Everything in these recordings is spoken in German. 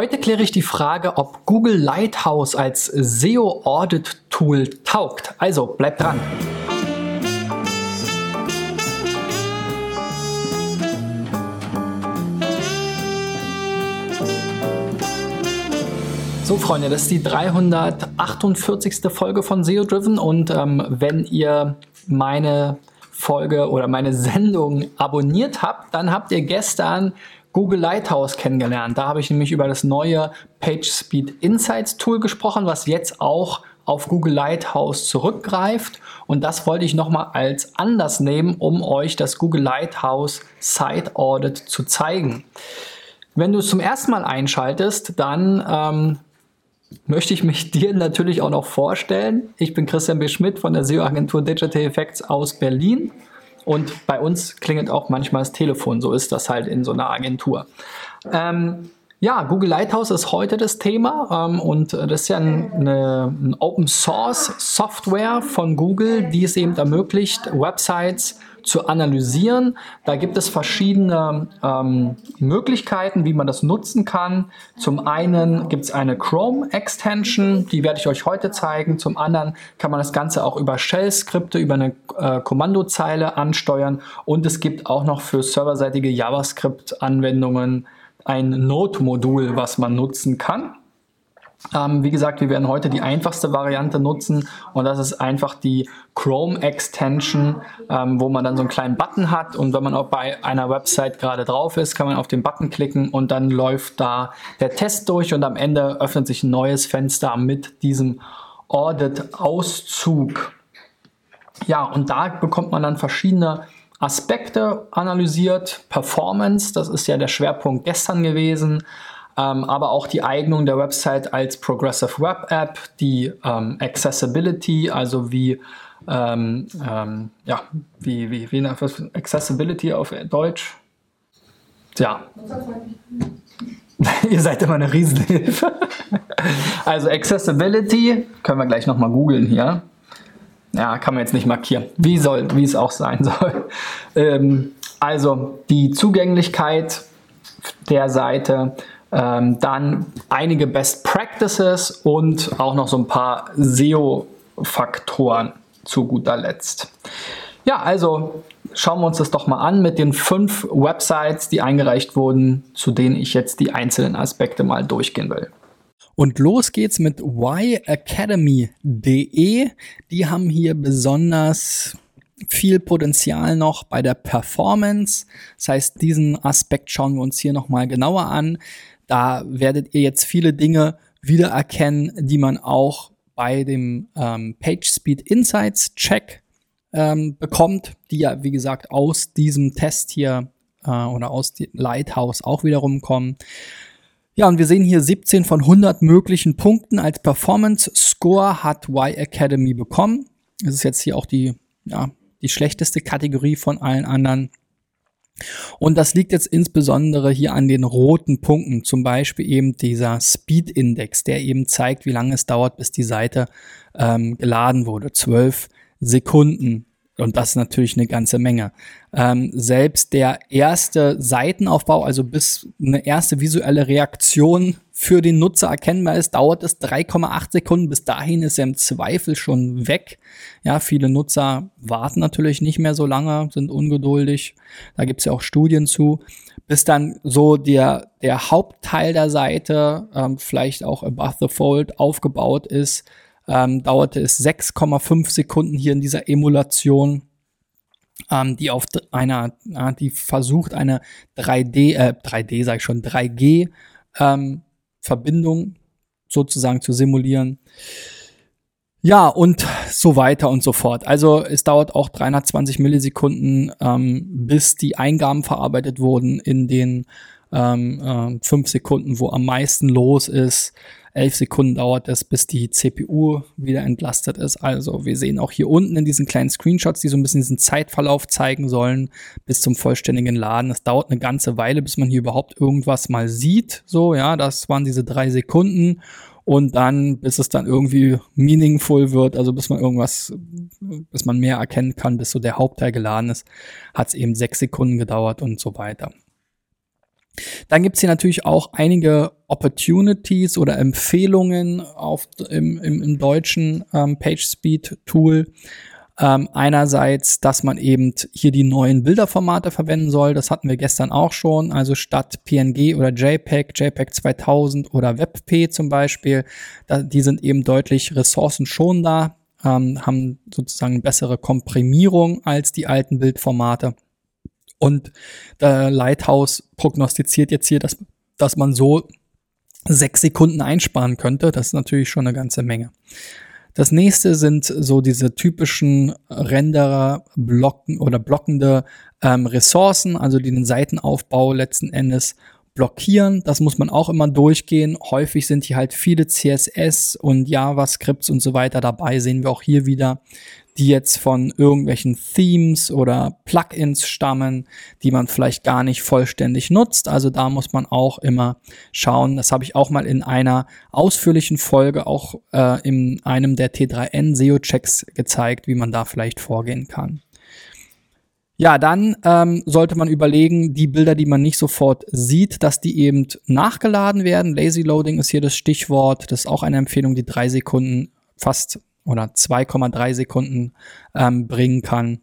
Heute kläre ich die Frage, ob Google Lighthouse als SEO Audit Tool taugt. Also bleibt dran. So, Freunde, das ist die 348. Folge von SEO Driven und ähm, wenn ihr meine Folge oder meine Sendung abonniert habt, dann habt ihr gestern Google Lighthouse kennengelernt. Da habe ich nämlich über das neue PageSpeed Insights Tool gesprochen, was jetzt auch auf Google Lighthouse zurückgreift. Und das wollte ich nochmal als Anlass nehmen, um euch das Google Lighthouse Site Audit zu zeigen. Wenn du es zum ersten Mal einschaltest, dann ähm, möchte ich mich dir natürlich auch noch vorstellen. Ich bin Christian B. Schmidt von der SEO-Agentur Digital Effects aus Berlin. Und bei uns klingelt auch manchmal das Telefon. So ist das halt in so einer Agentur. Ähm, ja, Google Lighthouse ist heute das Thema ähm, und das ist ja ein, eine, ein Open Source Software von Google, die es eben ermöglicht, Websites zu analysieren. Da gibt es verschiedene ähm, Möglichkeiten, wie man das nutzen kann. Zum einen gibt es eine Chrome-Extension, die werde ich euch heute zeigen. Zum anderen kann man das Ganze auch über Shell-Skripte, über eine äh, Kommandozeile ansteuern. Und es gibt auch noch für serverseitige JavaScript-Anwendungen ein Node-Modul, was man nutzen kann. Ähm, wie gesagt, wir werden heute die einfachste Variante nutzen und das ist einfach die Chrome Extension, ähm, wo man dann so einen kleinen Button hat und wenn man auch bei einer Website gerade drauf ist, kann man auf den Button klicken und dann läuft da der Test durch und am Ende öffnet sich ein neues Fenster mit diesem Audit-Auszug. Ja, und da bekommt man dann verschiedene Aspekte analysiert. Performance, das ist ja der Schwerpunkt gestern gewesen ähm, aber auch die Eignung der Website als Progressive Web App, die ähm, Accessibility, also wie ähm, ähm ja, wie, wie, wie was, Accessibility auf Deutsch? Ja. Ihr seid immer eine Riesenhilfe. also Accessibility, können wir gleich nochmal googeln hier. Ja, kann man jetzt nicht markieren. Wie soll, wie es auch sein soll. Ähm, also die Zugänglichkeit der Seite, ähm, dann einige Best Practices und auch noch so ein paar SEO-Faktoren zu guter Letzt. Ja, also schauen wir uns das doch mal an mit den fünf Websites, die eingereicht wurden, zu denen ich jetzt die einzelnen Aspekte mal durchgehen will. Und los geht's mit yacademy.de. Die haben hier besonders viel Potenzial noch bei der Performance. Das heißt, diesen Aspekt schauen wir uns hier nochmal genauer an. Da werdet ihr jetzt viele Dinge wiedererkennen, die man auch bei dem ähm, PageSpeed Insights Check ähm, bekommt, die ja, wie gesagt, aus diesem Test hier äh, oder aus Lighthouse auch wiederum kommen. Ja, und wir sehen hier 17 von 100 möglichen Punkten als Performance Score hat Y Academy bekommen. Das ist jetzt hier auch die, ja, die schlechteste Kategorie von allen anderen. Und das liegt jetzt insbesondere hier an den roten Punkten, zum Beispiel eben dieser Speed Index, der eben zeigt, wie lange es dauert, bis die Seite ähm, geladen wurde. Zwölf Sekunden. Und das ist natürlich eine ganze Menge. Ähm, selbst der erste Seitenaufbau, also bis eine erste visuelle Reaktion für den Nutzer erkennbar ist, dauert es 3,8 Sekunden. Bis dahin ist er im Zweifel schon weg. Ja, viele Nutzer warten natürlich nicht mehr so lange, sind ungeduldig. Da gibt's ja auch Studien zu. Bis dann so der, der Hauptteil der Seite, ähm, vielleicht auch above the fold, aufgebaut ist, ähm, dauerte es 6,5 Sekunden hier in dieser Emulation ähm, die auf einer, die versucht eine 3D, äh, 3D sage ich schon, 3G ähm, Verbindung sozusagen zu simulieren. Ja, und so weiter und so fort. Also es dauert auch 320 Millisekunden, ähm, bis die Eingaben verarbeitet wurden in den ähm, äh, Sekunden, wo am meisten los ist. Elf Sekunden dauert es, bis die CPU wieder entlastet ist. Also wir sehen auch hier unten in diesen kleinen Screenshots, die so ein bisschen diesen Zeitverlauf zeigen sollen, bis zum vollständigen Laden. Es dauert eine ganze Weile, bis man hier überhaupt irgendwas mal sieht. So, ja, das waren diese drei Sekunden. Und dann, bis es dann irgendwie meaningful wird, also bis man irgendwas, bis man mehr erkennen kann, bis so der Hauptteil geladen ist, hat es eben sechs Sekunden gedauert und so weiter. Dann gibt's hier natürlich auch einige Opportunities oder Empfehlungen auf, im, im, im deutschen ähm, PageSpeed-Tool. Ähm, einerseits, dass man eben hier die neuen Bilderformate verwenden soll. Das hatten wir gestern auch schon. Also statt PNG oder JPEG, JPEG 2000 oder WebP zum Beispiel, da, die sind eben deutlich ressourcenschonender, ähm, haben sozusagen bessere Komprimierung als die alten Bildformate. Und der Lighthouse prognostiziert jetzt hier, dass, dass man so sechs Sekunden einsparen könnte. Das ist natürlich schon eine ganze Menge. Das nächste sind so diese typischen Renderer, Blocken oder blockende ähm, Ressourcen, also die den Seitenaufbau letzten Endes blockieren. Das muss man auch immer durchgehen. Häufig sind hier halt viele CSS und JavaScripts und so weiter dabei. Sehen wir auch hier wieder die jetzt von irgendwelchen Themes oder Plugins stammen, die man vielleicht gar nicht vollständig nutzt. Also da muss man auch immer schauen. Das habe ich auch mal in einer ausführlichen Folge auch äh, in einem der T3N SEO-Checks gezeigt, wie man da vielleicht vorgehen kann. Ja, dann ähm, sollte man überlegen, die Bilder, die man nicht sofort sieht, dass die eben nachgeladen werden. Lazy Loading ist hier das Stichwort. Das ist auch eine Empfehlung, die drei Sekunden fast oder 2,3 Sekunden ähm, bringen kann.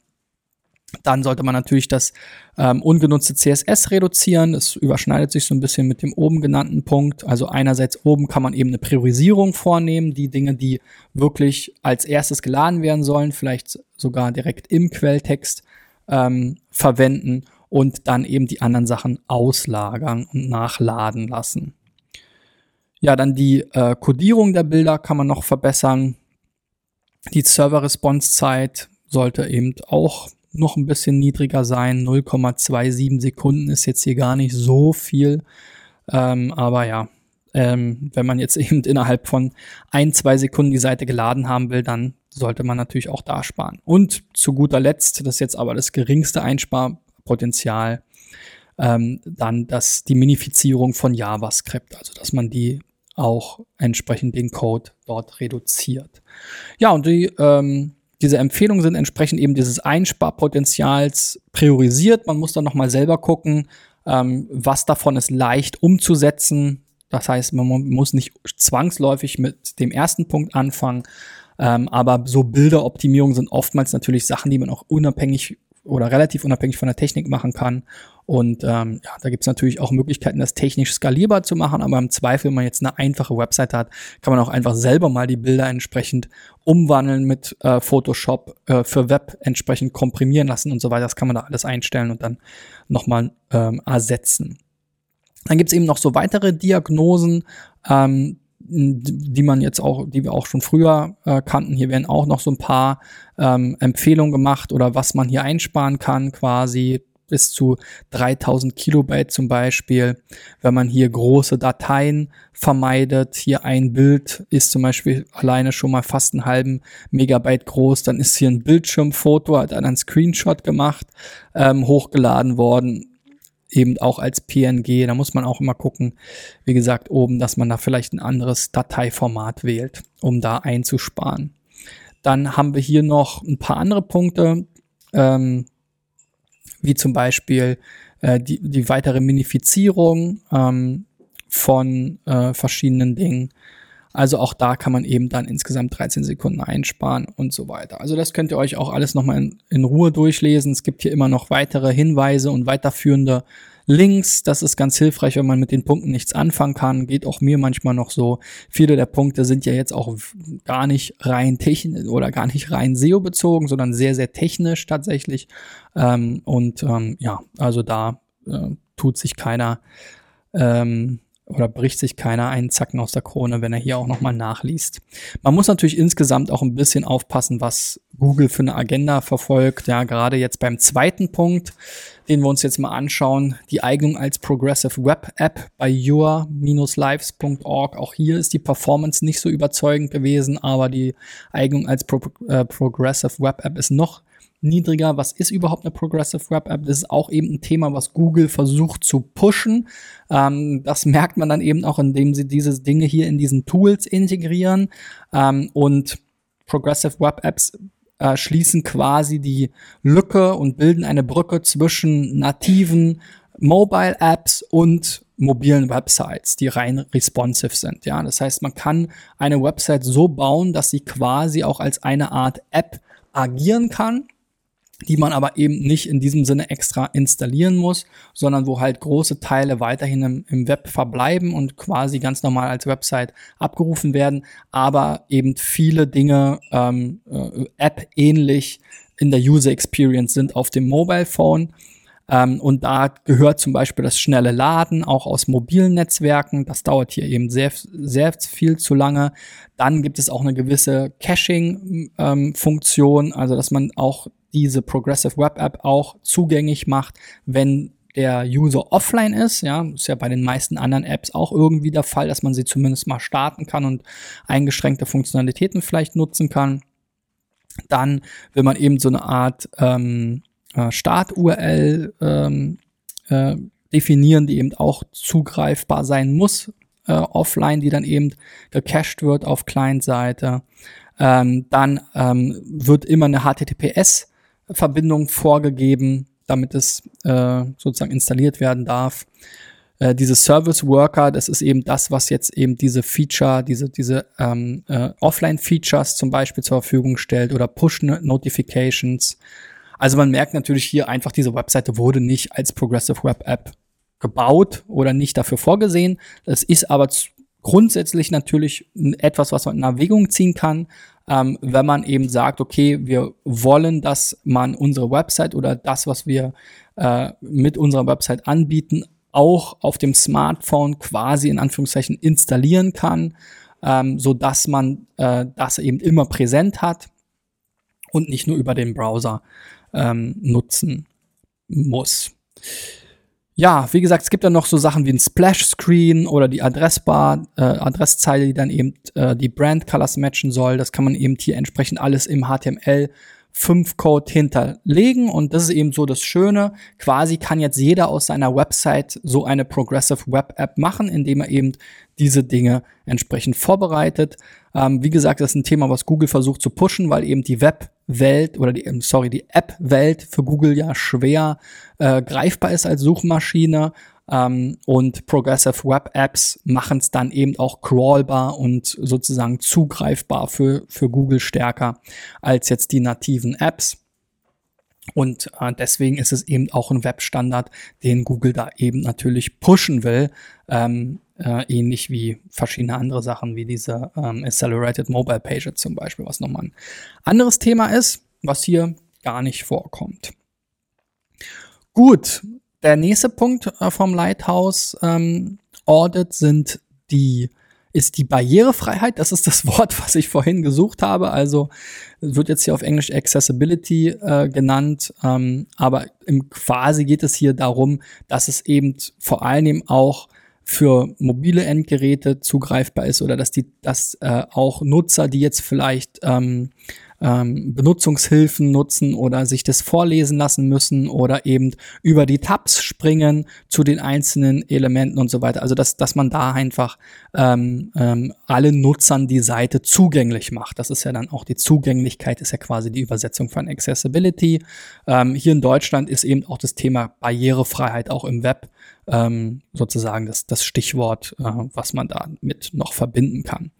Dann sollte man natürlich das ähm, ungenutzte CSS reduzieren. Das überschneidet sich so ein bisschen mit dem oben genannten Punkt. Also einerseits oben kann man eben eine Priorisierung vornehmen, die Dinge, die wirklich als erstes geladen werden sollen, vielleicht sogar direkt im Quelltext ähm, verwenden und dann eben die anderen Sachen auslagern und nachladen lassen. Ja, dann die äh, Codierung der Bilder kann man noch verbessern. Die Server-Response-Zeit sollte eben auch noch ein bisschen niedriger sein. 0,27 Sekunden ist jetzt hier gar nicht so viel. Ähm, aber ja, ähm, wenn man jetzt eben innerhalb von ein, zwei Sekunden die Seite geladen haben will, dann sollte man natürlich auch da sparen. Und zu guter Letzt, das ist jetzt aber das geringste Einsparpotenzial, ähm, dann das, die Minifizierung von JavaScript, also dass man die auch entsprechend den Code dort reduziert. Ja, und die, ähm, diese Empfehlungen sind entsprechend eben dieses Einsparpotenzials priorisiert. Man muss dann nochmal selber gucken, ähm, was davon ist leicht umzusetzen. Das heißt, man muss nicht zwangsläufig mit dem ersten Punkt anfangen. Ähm, aber so Bilderoptimierung sind oftmals natürlich Sachen, die man auch unabhängig oder relativ unabhängig von der Technik machen kann. Und ähm, ja, da gibt es natürlich auch Möglichkeiten, das technisch skalierbar zu machen, aber im Zweifel, wenn man jetzt eine einfache Website hat, kann man auch einfach selber mal die Bilder entsprechend umwandeln mit äh, Photoshop äh, für Web entsprechend komprimieren lassen und so weiter. Das kann man da alles einstellen und dann nochmal ähm, ersetzen. Dann gibt es eben noch so weitere Diagnosen, ähm, die man jetzt auch, die wir auch schon früher äh, kannten. Hier werden auch noch so ein paar ähm, Empfehlungen gemacht oder was man hier einsparen kann, quasi bis zu 3000 Kilobyte zum Beispiel. Wenn man hier große Dateien vermeidet, hier ein Bild ist zum Beispiel alleine schon mal fast einen halben Megabyte groß, dann ist hier ein Bildschirmfoto, hat dann ein Screenshot gemacht, ähm, hochgeladen worden eben auch als PNG. Da muss man auch immer gucken, wie gesagt, oben, dass man da vielleicht ein anderes Dateiformat wählt, um da einzusparen. Dann haben wir hier noch ein paar andere Punkte, ähm, wie zum Beispiel äh, die, die weitere Minifizierung ähm, von äh, verschiedenen Dingen. Also auch da kann man eben dann insgesamt 13 Sekunden einsparen und so weiter. Also das könnt ihr euch auch alles nochmal in, in Ruhe durchlesen. Es gibt hier immer noch weitere Hinweise und weiterführende Links. Das ist ganz hilfreich, wenn man mit den Punkten nichts anfangen kann. Geht auch mir manchmal noch so. Viele der Punkte sind ja jetzt auch gar nicht rein technisch oder gar nicht rein SEO bezogen, sondern sehr, sehr technisch tatsächlich. Ähm, und ähm, ja, also da äh, tut sich keiner ähm, oder bricht sich keiner einen Zacken aus der Krone, wenn er hier auch nochmal nachliest. Man muss natürlich insgesamt auch ein bisschen aufpassen, was Google für eine Agenda verfolgt. Ja, gerade jetzt beim zweiten Punkt, den wir uns jetzt mal anschauen, die Eignung als Progressive Web App bei your-lives.org. Auch hier ist die Performance nicht so überzeugend gewesen, aber die Eignung als Pro äh, Progressive Web App ist noch niedriger. Was ist überhaupt eine Progressive Web App? Das ist auch eben ein Thema, was Google versucht zu pushen. Ähm, das merkt man dann eben auch, indem sie diese Dinge hier in diesen Tools integrieren. Ähm, und Progressive Web Apps äh, schließen quasi die Lücke und bilden eine Brücke zwischen nativen Mobile Apps und mobilen Websites, die rein responsive sind. Ja, das heißt, man kann eine Website so bauen, dass sie quasi auch als eine Art App agieren kann, die man aber eben nicht in diesem Sinne extra installieren muss, sondern wo halt große Teile weiterhin im, im Web verbleiben und quasi ganz normal als Website abgerufen werden, aber eben viele Dinge ähm, äh, App-ähnlich in der User Experience sind auf dem Mobile Phone ähm, und da gehört zum Beispiel das schnelle Laden auch aus mobilen Netzwerken. Das dauert hier eben sehr, sehr viel zu lange. Dann gibt es auch eine gewisse Caching-Funktion, ähm, also dass man auch diese Progressive Web App auch zugänglich macht, wenn der User offline ist. Ja, ist ja bei den meisten anderen Apps auch irgendwie der Fall, dass man sie zumindest mal starten kann und eingeschränkte Funktionalitäten vielleicht nutzen kann. Dann will man eben so eine Art ähm, äh, Start-URL ähm, äh, definieren, die eben auch zugreifbar sein muss äh, offline, die dann eben gecached wird auf Client-Seite. Ähm, dann ähm, wird immer eine HTTPS-Verbindung vorgegeben, damit es äh, sozusagen installiert werden darf. Äh, diese Service Worker, das ist eben das, was jetzt eben diese Feature, diese, diese ähm, äh, Offline-Features zum Beispiel zur Verfügung stellt oder Push-Notifications. Also man merkt natürlich hier einfach, diese Webseite wurde nicht als Progressive Web App gebaut oder nicht dafür vorgesehen. Das ist aber grundsätzlich natürlich etwas, was man in Erwägung ziehen kann, ähm, wenn man eben sagt, okay, wir wollen, dass man unsere Website oder das, was wir äh, mit unserer Website anbieten, auch auf dem Smartphone quasi in Anführungszeichen installieren kann, ähm, so dass man äh, das eben immer präsent hat und nicht nur über den Browser ähm, nutzen muss. Ja, wie gesagt, es gibt dann noch so Sachen wie ein Splash-Screen oder die Adressbar, äh, Adresszeile, die dann eben äh, die Brand-Colors matchen soll. Das kann man eben hier entsprechend alles im HTML 5 Code hinterlegen und das ist eben so das Schöne. Quasi kann jetzt jeder aus seiner Website so eine Progressive Web App machen, indem er eben diese Dinge entsprechend vorbereitet. Ähm, wie gesagt, das ist ein Thema, was Google versucht zu pushen, weil eben die Web-Welt oder die, ähm, sorry, die App-Welt für Google ja schwer äh, greifbar ist als Suchmaschine. Ähm, und Progressive Web Apps machen es dann eben auch crawlbar und sozusagen zugreifbar für, für Google stärker als jetzt die nativen Apps. Und äh, deswegen ist es eben auch ein Webstandard, den Google da eben natürlich pushen will, ähm, äh, ähnlich wie verschiedene andere Sachen wie diese ähm, Accelerated Mobile Pages zum Beispiel, was nochmal ein anderes Thema ist, was hier gar nicht vorkommt. Gut, der nächste Punkt äh, vom Lighthouse ähm, Audit sind die ist die Barrierefreiheit. Das ist das Wort, was ich vorhin gesucht habe. Also wird jetzt hier auf Englisch Accessibility äh, genannt. Ähm, aber im quasi geht es hier darum, dass es eben vor allem auch für mobile Endgeräte zugreifbar ist oder dass die, dass äh, auch Nutzer, die jetzt vielleicht ähm, ähm, Benutzungshilfen nutzen oder sich das vorlesen lassen müssen oder eben über die Tabs springen zu den einzelnen Elementen und so weiter. Also dass, dass man da einfach ähm, ähm, allen Nutzern die Seite zugänglich macht. Das ist ja dann auch die Zugänglichkeit, ist ja quasi die Übersetzung von Accessibility. Ähm, hier in Deutschland ist eben auch das Thema Barrierefreiheit auch im Web ähm, sozusagen das, das Stichwort, äh, was man da mit noch verbinden kann.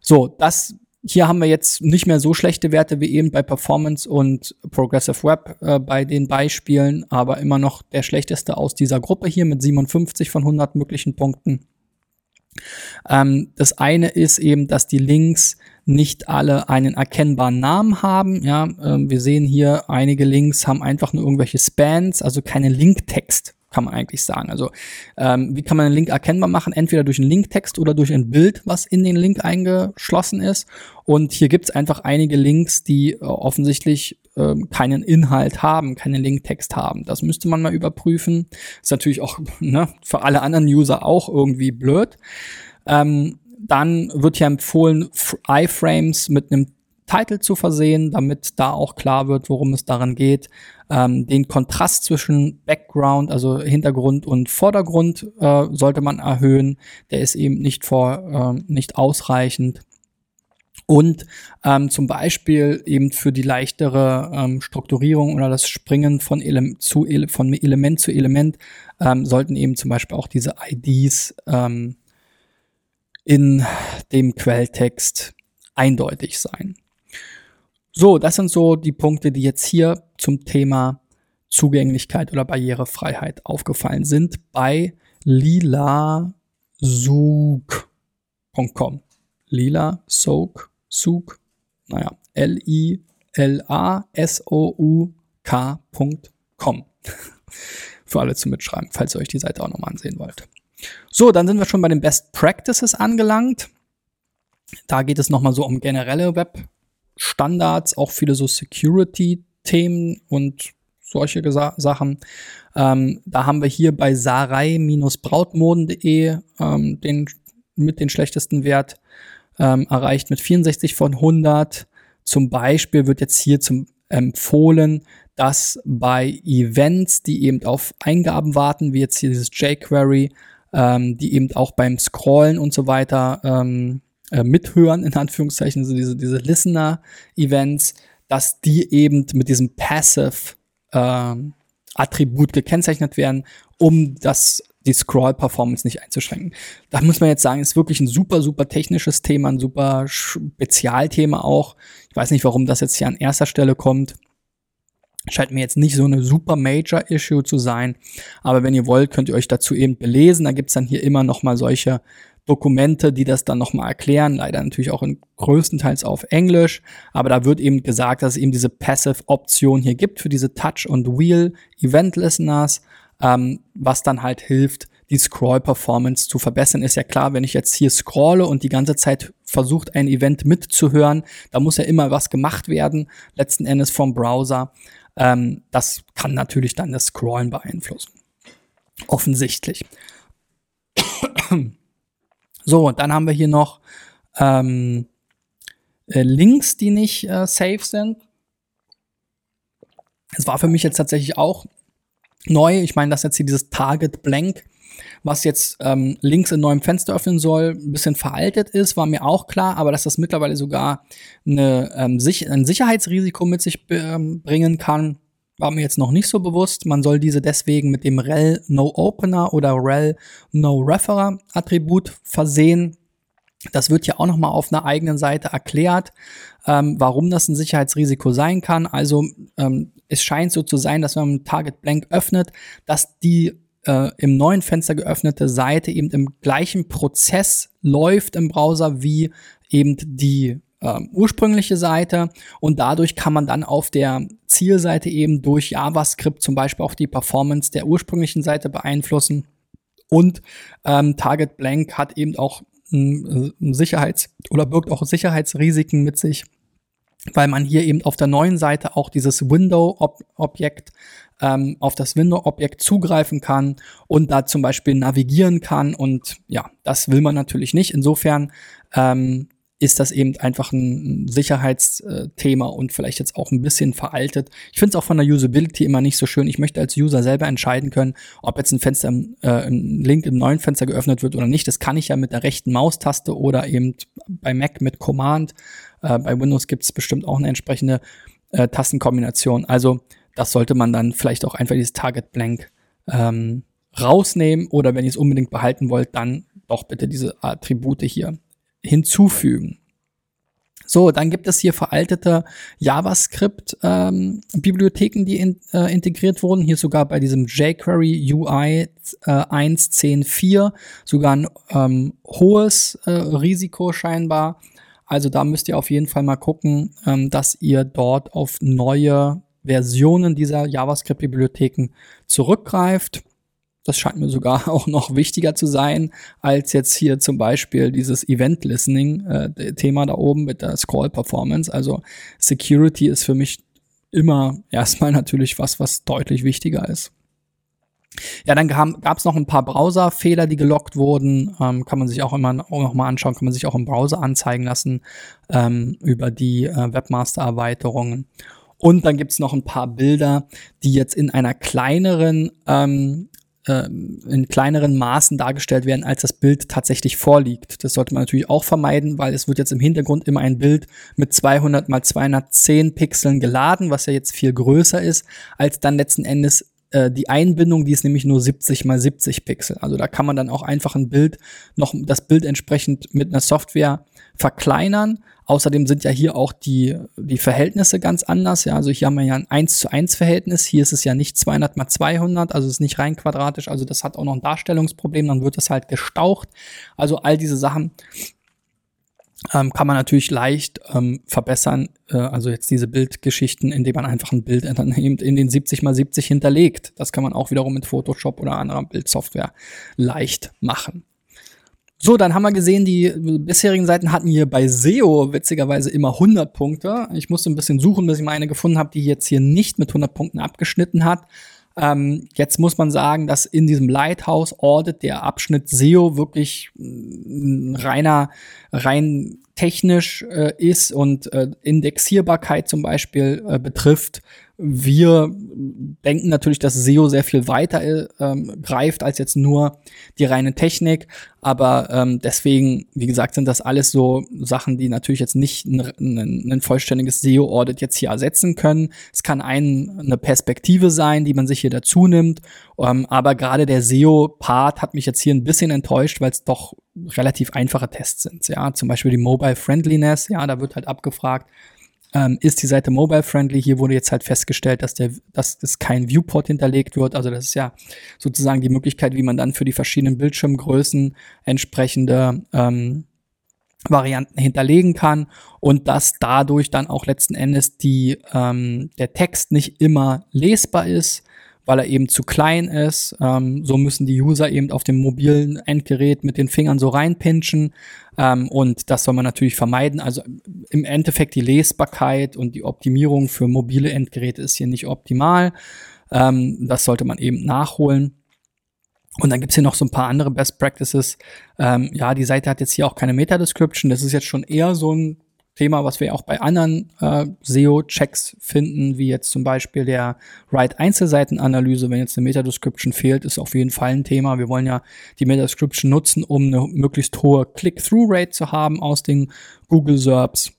So, das hier haben wir jetzt nicht mehr so schlechte Werte wie eben bei Performance und Progressive Web äh, bei den Beispielen, aber immer noch der schlechteste aus dieser Gruppe hier mit 57 von 100 möglichen Punkten. Ähm, das eine ist eben, dass die Links nicht alle einen erkennbaren Namen haben. Ja, äh, wir sehen hier, einige Links haben einfach nur irgendwelche Spans, also keine Linktext kann man eigentlich sagen. Also ähm, wie kann man einen Link erkennbar machen? Entweder durch einen Linktext oder durch ein Bild, was in den Link eingeschlossen ist. Und hier gibt es einfach einige Links, die äh, offensichtlich äh, keinen Inhalt haben, keinen Linktext haben. Das müsste man mal überprüfen. Ist natürlich auch ne, für alle anderen User auch irgendwie blöd. Ähm, dann wird hier empfohlen, iFrames mit einem Title zu versehen, damit da auch klar wird, worum es daran geht. Ähm, den Kontrast zwischen Background, also Hintergrund und Vordergrund, äh, sollte man erhöhen. Der ist eben nicht vor, äh, nicht ausreichend. Und ähm, zum Beispiel eben für die leichtere ähm, Strukturierung oder das Springen von, Ele zu Ele von Element zu Element ähm, sollten eben zum Beispiel auch diese IDs ähm, in dem Quelltext eindeutig sein. So, das sind so die Punkte, die jetzt hier zum Thema Zugänglichkeit oder Barrierefreiheit aufgefallen sind bei lilasug.com. Lila Soak, Sug, naja, L-I-L-A-S-O-U-K.com. Für alle zum Mitschreiben, falls ihr euch die Seite auch nochmal ansehen wollt. So, dann sind wir schon bei den Best Practices angelangt. Da geht es nochmal so um generelle Web-Standards, auch viele so Security-Themen und solche Gesa Sachen. Ähm, da haben wir hier bei sarai-brautmoden.de ähm, den mit den schlechtesten Wert ähm, erreicht mit 64 von 100. Zum Beispiel wird jetzt hier zum empfohlen, dass bei Events, die eben auf Eingaben warten, wie jetzt hier dieses jQuery, ähm, die eben auch beim Scrollen und so weiter ähm, äh, mithören, in Anführungszeichen, also diese, diese Listener-Events, dass die eben mit diesem Passive ähm, Attribut gekennzeichnet werden, um das die Scroll-Performance nicht einzuschränken. Da muss man jetzt sagen, ist wirklich ein super, super technisches Thema, ein super Spezialthema auch. Ich weiß nicht, warum das jetzt hier an erster Stelle kommt. Scheint mir jetzt nicht so eine super Major Issue zu sein. Aber wenn ihr wollt, könnt ihr euch dazu eben belesen. Da gibt's dann hier immer noch mal solche Dokumente, die das dann nochmal erklären, leider natürlich auch in größtenteils auf Englisch, aber da wird eben gesagt, dass es eben diese Passive-Option hier gibt für diese Touch- und Wheel-Event-Listeners, ähm, was dann halt hilft, die Scroll-Performance zu verbessern. Ist ja klar, wenn ich jetzt hier scrolle und die ganze Zeit versucht, ein Event mitzuhören, da muss ja immer was gemacht werden, letzten Endes vom Browser. Ähm, das kann natürlich dann das Scrollen beeinflussen. Offensichtlich. So, und dann haben wir hier noch ähm, äh, Links, die nicht äh, safe sind. Es war für mich jetzt tatsächlich auch neu. Ich meine, dass jetzt hier dieses Target Blank, was jetzt ähm, Links in neuem Fenster öffnen soll, ein bisschen veraltet ist, war mir auch klar, aber dass das mittlerweile sogar eine, ähm, sich ein Sicherheitsrisiko mit sich ähm, bringen kann, war mir jetzt noch nicht so bewusst. Man soll diese deswegen mit dem rel no opener oder rel no referer Attribut versehen. Das wird ja auch noch mal auf einer eigenen Seite erklärt, ähm, warum das ein Sicherheitsrisiko sein kann. Also ähm, es scheint so zu sein, dass wenn man Target Blank öffnet, dass die äh, im neuen Fenster geöffnete Seite eben im gleichen Prozess läuft im Browser wie eben die ähm, ursprüngliche Seite und dadurch kann man dann auf der Zielseite eben durch JavaScript zum Beispiel auch die Performance der ursprünglichen Seite beeinflussen. Und ähm, Target Blank hat eben auch ein Sicherheits- oder birgt auch Sicherheitsrisiken mit sich, weil man hier eben auf der neuen Seite auch dieses Window-Objekt ähm, auf das Window-Objekt zugreifen kann und da zum Beispiel navigieren kann. Und ja, das will man natürlich nicht. Insofern ähm, ist das eben einfach ein Sicherheitsthema und vielleicht jetzt auch ein bisschen veraltet. Ich finde es auch von der Usability immer nicht so schön. Ich möchte als User selber entscheiden können, ob jetzt ein Fenster, äh, ein Link im neuen Fenster geöffnet wird oder nicht. Das kann ich ja mit der rechten Maustaste oder eben bei Mac mit Command. Äh, bei Windows gibt es bestimmt auch eine entsprechende äh, Tastenkombination. Also das sollte man dann vielleicht auch einfach dieses Target Blank ähm, rausnehmen oder wenn ihr es unbedingt behalten wollt, dann doch bitte diese Attribute hier hinzufügen. So, dann gibt es hier veraltete JavaScript-Bibliotheken, ähm, die in, äh, integriert wurden. Hier sogar bei diesem jQuery UI äh, 1.10.4 sogar ein ähm, hohes äh, Risiko scheinbar. Also da müsst ihr auf jeden Fall mal gucken, ähm, dass ihr dort auf neue Versionen dieser JavaScript-Bibliotheken zurückgreift. Das scheint mir sogar auch noch wichtiger zu sein, als jetzt hier zum Beispiel dieses Event-Listening-Thema äh, da oben mit der Scroll-Performance. Also Security ist für mich immer erstmal natürlich was, was deutlich wichtiger ist. Ja, dann gab es noch ein paar Browser-Fehler, die gelockt wurden. Ähm, kann man sich auch immer auch noch mal anschauen, kann man sich auch im Browser anzeigen lassen ähm, über die äh, Webmaster-Erweiterungen. Und dann gibt's noch ein paar Bilder, die jetzt in einer kleineren ähm, äh, in kleineren Maßen dargestellt werden, als das Bild tatsächlich vorliegt. Das sollte man natürlich auch vermeiden, weil es wird jetzt im Hintergrund immer ein Bild mit 200 mal 210 Pixeln geladen, was ja jetzt viel größer ist, als dann letzten Endes äh, die Einbindung, die ist nämlich nur 70 mal 70 Pixel. Also da kann man dann auch einfach ein Bild noch das Bild entsprechend mit einer Software verkleinern. Außerdem sind ja hier auch die, die Verhältnisse ganz anders. Ja, also hier haben wir ja ein 1 zu 1 Verhältnis. Hier ist es ja nicht 200 mal 200, also es ist nicht rein quadratisch. Also das hat auch noch ein Darstellungsproblem. Dann wird das halt gestaucht. Also all diese Sachen ähm, kann man natürlich leicht ähm, verbessern. Äh, also jetzt diese Bildgeschichten, indem man einfach ein Bild in den 70 mal 70 hinterlegt. Das kann man auch wiederum mit Photoshop oder anderer Bildsoftware leicht machen. So, dann haben wir gesehen, die bisherigen Seiten hatten hier bei SEO witzigerweise immer 100 Punkte. Ich musste ein bisschen suchen, bis ich mal eine gefunden habe, die jetzt hier nicht mit 100 Punkten abgeschnitten hat. Ähm, jetzt muss man sagen, dass in diesem Lighthouse Audit der Abschnitt SEO wirklich ein reiner, rein technisch äh, ist und äh, Indexierbarkeit zum Beispiel äh, betrifft, wir denken natürlich, dass SEO sehr viel weiter äh, ähm, greift als jetzt nur die reine Technik. Aber ähm, deswegen, wie gesagt, sind das alles so Sachen, die natürlich jetzt nicht ein, ein, ein vollständiges SEO-Audit jetzt hier ersetzen können. Es kann ein, eine Perspektive sein, die man sich hier dazu nimmt. Ähm, aber gerade der SEO-Part hat mich jetzt hier ein bisschen enttäuscht, weil es doch relativ einfache Tests sind. Ja, zum Beispiel die Mobile Friendliness. Ja, da wird halt abgefragt, ähm, ist die Seite mobile-friendly. Hier wurde jetzt halt festgestellt, dass, der, dass das kein Viewport hinterlegt wird. Also das ist ja sozusagen die Möglichkeit, wie man dann für die verschiedenen Bildschirmgrößen entsprechende ähm, Varianten hinterlegen kann und dass dadurch dann auch letzten Endes die, ähm, der Text nicht immer lesbar ist weil er eben zu klein ist. Ähm, so müssen die User eben auf dem mobilen Endgerät mit den Fingern so reinpinchen. Ähm, und das soll man natürlich vermeiden. Also im Endeffekt die Lesbarkeit und die Optimierung für mobile Endgeräte ist hier nicht optimal. Ähm, das sollte man eben nachholen. Und dann gibt's hier noch so ein paar andere Best Practices. Ähm, ja, die Seite hat jetzt hier auch keine Meta-Description. Das ist jetzt schon eher so ein Thema, was wir auch bei anderen äh, SEO-Checks finden, wie jetzt zum Beispiel der Write-Einzelseitenanalyse. Wenn jetzt eine Meta-Description fehlt, ist auf jeden Fall ein Thema. Wir wollen ja die Meta-Description nutzen, um eine möglichst hohe Click-Through-Rate zu haben aus den Google-SERPs.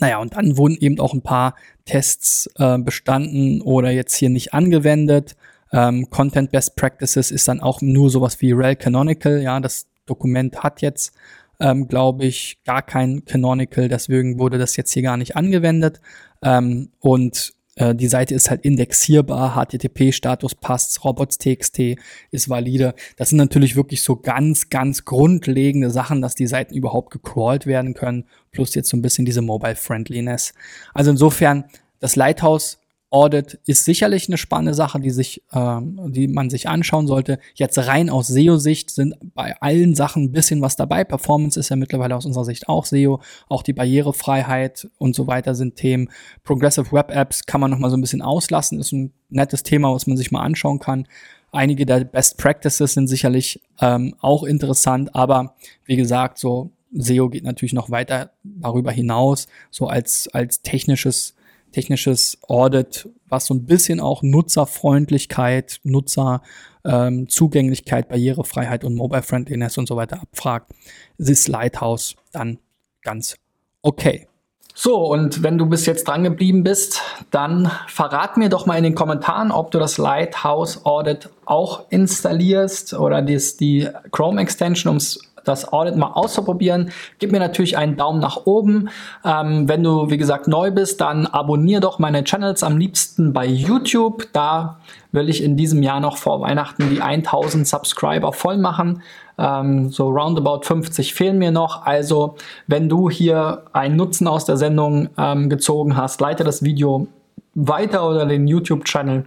Naja, und dann wurden eben auch ein paar Tests äh, bestanden oder jetzt hier nicht angewendet. Ähm, Content Best Practices ist dann auch nur sowas wie Rel Canonical. Ja, das Dokument hat jetzt ähm, glaube ich, gar kein Canonical, deswegen wurde das jetzt hier gar nicht angewendet. Ähm, und äh, die Seite ist halt indexierbar, HTTP-Status passt, Robots.txt ist valide. Das sind natürlich wirklich so ganz, ganz grundlegende Sachen, dass die Seiten überhaupt gecrawlt werden können, plus jetzt so ein bisschen diese Mobile-Friendliness. Also insofern, das Lighthouse Audit ist sicherlich eine spannende Sache, die sich, ähm, die man sich anschauen sollte. Jetzt rein aus SEO-Sicht sind bei allen Sachen ein bisschen was dabei. Performance ist ja mittlerweile aus unserer Sicht auch SEO. Auch die Barrierefreiheit und so weiter sind Themen. Progressive Web Apps kann man noch mal so ein bisschen auslassen. Ist ein nettes Thema, was man sich mal anschauen kann. Einige der Best Practices sind sicherlich ähm, auch interessant, aber wie gesagt, so SEO geht natürlich noch weiter darüber hinaus, so als, als technisches technisches Audit, was so ein bisschen auch Nutzerfreundlichkeit, Nutzerzugänglichkeit, ähm, Barrierefreiheit und Mobile Friendliness und so weiter abfragt, ist Lighthouse dann ganz okay. So, und wenn du bis jetzt dran geblieben bist, dann verrat mir doch mal in den Kommentaren, ob du das Lighthouse Audit auch installierst oder dies, die Chrome Extension, um es das Audit mal auszuprobieren. Gib mir natürlich einen Daumen nach oben. Ähm, wenn du, wie gesagt, neu bist, dann abonniere doch meine Channels am liebsten bei YouTube. Da will ich in diesem Jahr noch vor Weihnachten die 1000 Subscriber voll machen. Ähm, so roundabout 50 fehlen mir noch. Also, wenn du hier einen Nutzen aus der Sendung ähm, gezogen hast, leite das Video weiter oder den YouTube-Channel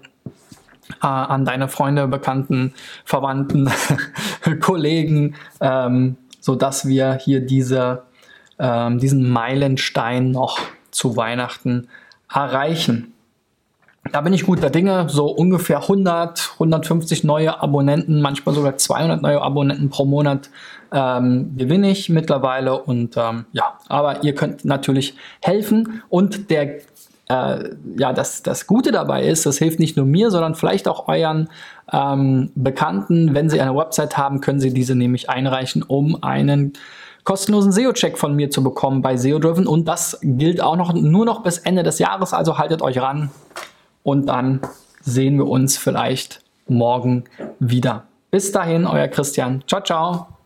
an deine Freunde, Bekannten, Verwandten, Kollegen, ähm, so wir hier diese, ähm, diesen Meilenstein noch zu Weihnachten erreichen. Da bin ich guter Dinge, so ungefähr 100, 150 neue Abonnenten, manchmal sogar 200 neue Abonnenten pro Monat ähm, gewinne ich mittlerweile und ähm, ja, aber ihr könnt natürlich helfen und der äh, ja, das, das Gute dabei ist, das hilft nicht nur mir, sondern vielleicht auch euren ähm, Bekannten. Wenn Sie eine Website haben, können Sie diese nämlich einreichen, um einen kostenlosen SEO-Check von mir zu bekommen bei SEO-Driven. Und das gilt auch noch nur noch bis Ende des Jahres, also haltet euch ran. Und dann sehen wir uns vielleicht morgen wieder. Bis dahin, euer Christian. Ciao, ciao.